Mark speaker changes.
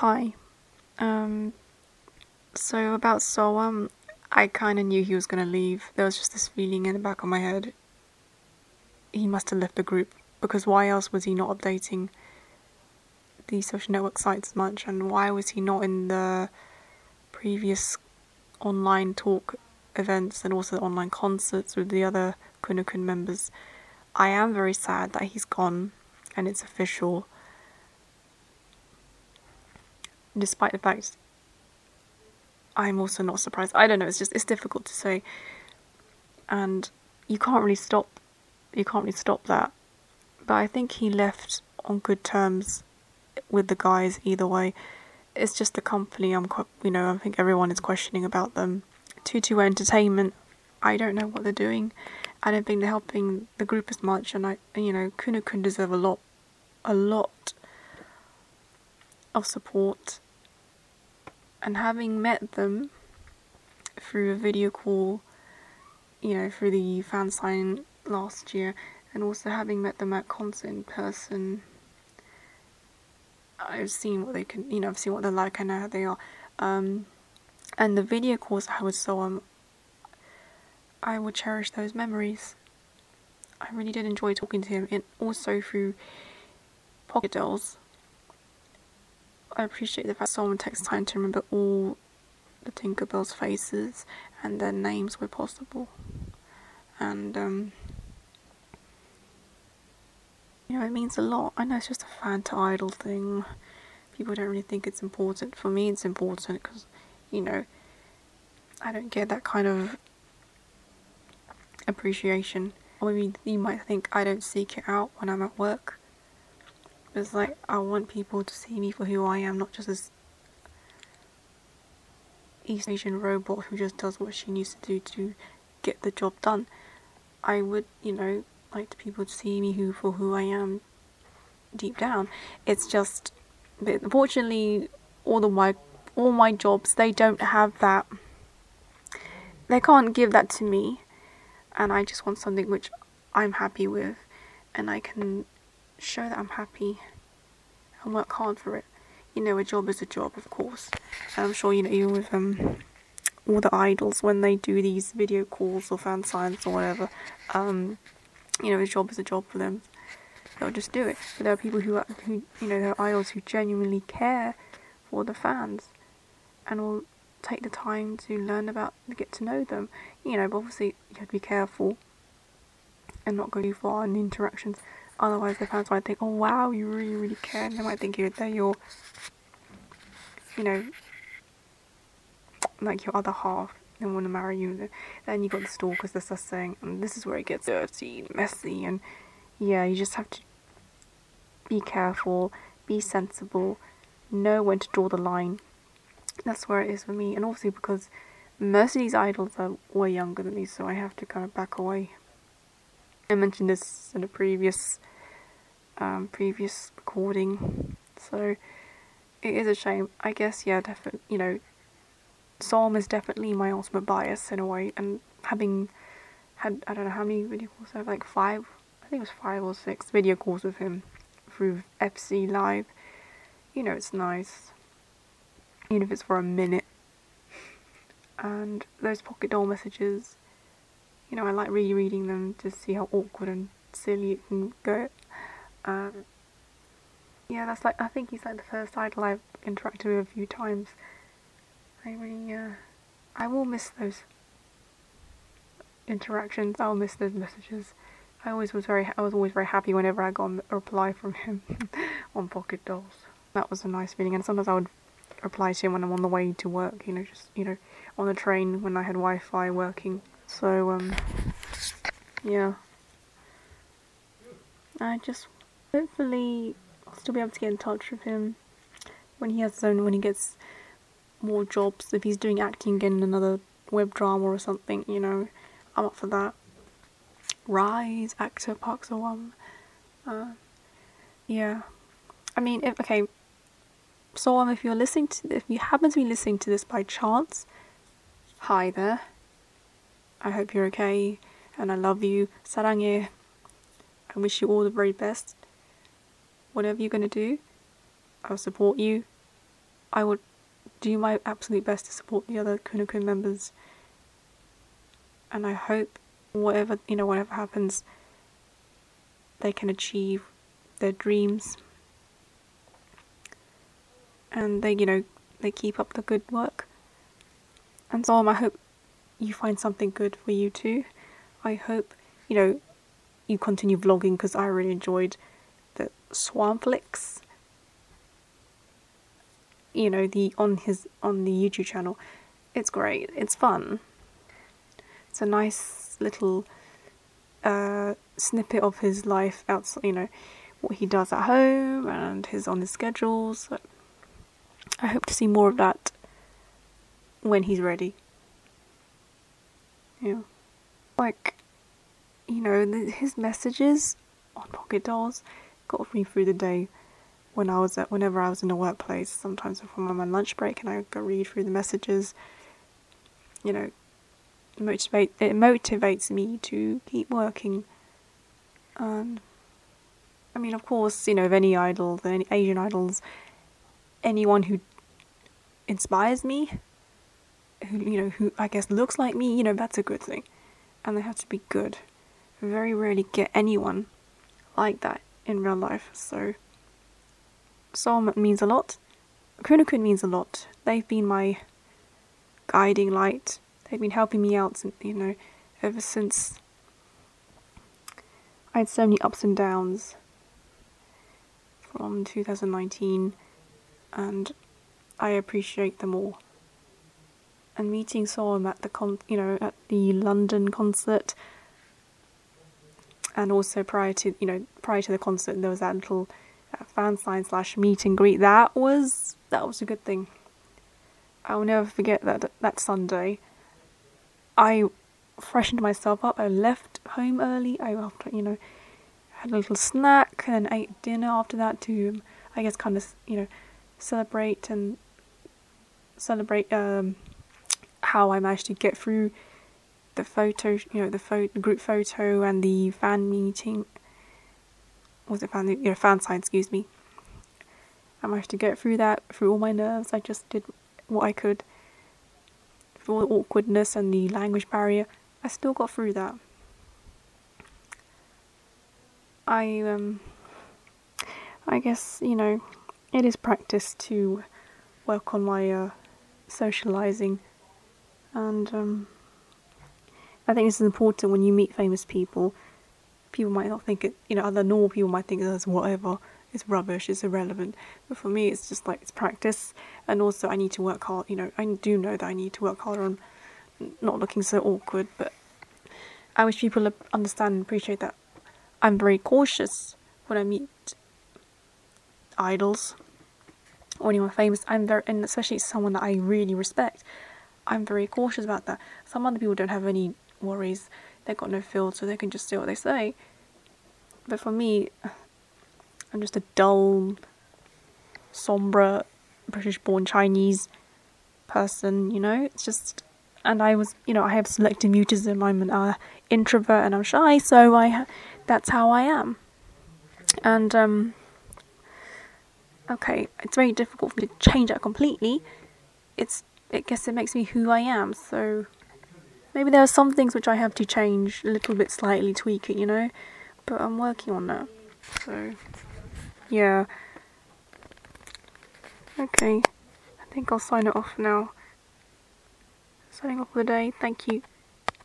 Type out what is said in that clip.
Speaker 1: Hi. Um, so about Seoham, I kind of knew he was going to leave. There was just this feeling in the back of my head. He must have left the group because why else was he not updating the social network sites much and why was he not in the previous online talk events and also online concerts with the other Keunakeun members? I am very sad that he's gone and it's official despite the fact I'm also not surprised. I don't know, it's just it's difficult to say. And you can't really stop you can't really stop that. But I think he left on good terms with the guys either way. It's just the company I'm you know, I think everyone is questioning about them. Tutu Entertainment, I don't know what they're doing. I don't think they're helping the group as much and I you know, Keunakeun deserve a lot a lot of support and having met them through a video call, you know, through the fan sign last year, and also having met them at concert in person, I've seen what they can, you know, I've seen what they're like, I know how they are. Um, and the video calls I was so um, I will cherish those memories. I really did enjoy talking to him, and also through Pocketdols. I appreciate the fact someone takes time to remember all the Tinkerbell's faces and their names where possible. And, um, you know, it means a lot. I know it's just a fan to idol thing. People don't really think it's important. For me, it's important because, you know, I don't get that kind of appreciation. Or maybe you might think I don't seek it out when I'm at work. It's like I want people to see me for who I am, not just as East Asian robot who just does what she needs to do to get the job done. I would, you know, like people to see me who for who I am deep down. It's just but unfortunately all the my all my jobs they don't have that they can't give that to me and I just want something which I'm happy with and I can show that I'm happy and work hard for it. You know, a job is a job, of course. And I'm sure, you know, even with um, all the idols, when they do these video calls or fan signs or whatever, um, you know, a job is a job for them. They'll just do it. But there are people who, are, who you know, there are idols who genuinely care for the fans and will take the time to learn about, get to know them. You know, but obviously you have to be careful and not go too far in the interactions. Otherwise, the fans might think, oh wow, you really, really care. And they might think you're, they're your, you know, like your other half. They want to marry you. Then you got the stalkers, the saying, and this is where it gets dirty, messy, and yeah, you just have to be careful, be sensible, know when to draw the line. That's where it is for me, and obviously because most of these idols are way younger than me, so I have to kind of back away. I mentioned this in a previous um, previous recording. So it is a shame. I guess yeah, definitely. You know, Seoham is definitely my ultimate bias in a way, and having had I don't know how many video calls I have, like five. I think it was five or six video calls with him through FC Live. You know, it's nice, even if it's for a minute. And those Pocketdol messages, you know, I like rereading them to see how awkward and silly it can get. Um, yeah, that's like I think he's like the first idol I've interacted with a few times. I really, uh, I will miss those interactions. I'll miss those messages. I always was very, I was always very happy whenever I got a reply from him on Pocketdols. That was a nice feeling, and sometimes I would reply to him when I'm on the way to work. You know, just you know, on the train when I had Wi-Fi working. So um, yeah, I just hopefully I'll still be able to get in touch with him when he has his own when he gets more jobs if he's doing acting in another web drama or something you know. I'm up for that. Rise actor Park Seo uh, yeah. I mean if okay. So um if you're listening to if you happen to be listening to this by chance hi there I hope you're okay and I love you. Sarangye. I wish you all the very best. Whatever you're going to do, I'll support you. I will do my absolute best to support the other Keunakeun members. And I hope whatever, you know, whatever happens, they can achieve their dreams. And they, you know, they keep up the good work. And so um, I hope you find something good for you too. I hope, you know, you continue vlogging because I really enjoyed the Swampflix. You know, the on his on the YouTube channel. It's great. It's fun. It's a nice little uh, snippet of his life outside, you know, what he does at home and his on his schedules. I hope to see more of that when he's ready. Yeah. Like, you know, his messages on Pocketdols got me through the day when I was at, whenever I was in the workplace, sometimes before I'm on my lunch break, and I go read through the messages. You know, motivate it motivates me to keep working. And I mean, of course, you know, of any idols, any Asian idols, anyone who inspires me, who you know, who I guess looks like me, you know, that's a good thing, and they have to be good. Very rarely get anyone like that in real life, so Soul means a lot. Keunakeun means a lot. They've been my guiding light. They've been helping me out, you know, ever since I had so many ups and downs from 2019, and I appreciate them all. And meeting Seoham at the con, you know, at the London concert, and also prior to, you know, prior to the concert, there was that little uh, fan sign slash meet and greet. That was that was a good thing. I will never forget that that Sunday. I freshened myself up. I left home early. I after you know had a little snack and then ate dinner after that to I guess kind of you know celebrate and celebrate um, how I managed to get through the photo, you know, the, photo, group photo and the fan meeting. Was it fan? You know, fan sign. Excuse me. I managed to get through that through all my nerves. I just did what I could. Through all the awkwardness and the language barrier, I still got through that. I um. I guess you know, it is practice to work on my uh, socializing, and um, I think this is important when you meet famous people. People might not think it, you know, other normal people might think it's whatever, it's rubbish, it's irrelevant. But for me, it's just like it's practice, and also I need to work hard. You know, I do know that I need to work harder on not looking so awkward. But I wish people understand and appreciate that I'm very cautious when I meet idols or anyone famous. I'm very, and especially someone that I really respect. I'm very cautious about that. Some other people don't have any worries. They've got no filter, so they can just say what they say. But for me, I'm just a dull, sombre, British-born Chinese person. You know, it's just, and I was, you know, I have selective mutism. I'm an uh, introvert and I'm shy, so I, that's how I am. And um, okay, it's very difficult for me to change that completely. It's, I guess it makes me who I am. So maybe there are some things which I have to change a little bit, slightly tweak it, you know. But I'm working on that. So yeah. Okay, I think I'll sign it off now. Signing off for the day. Thank you.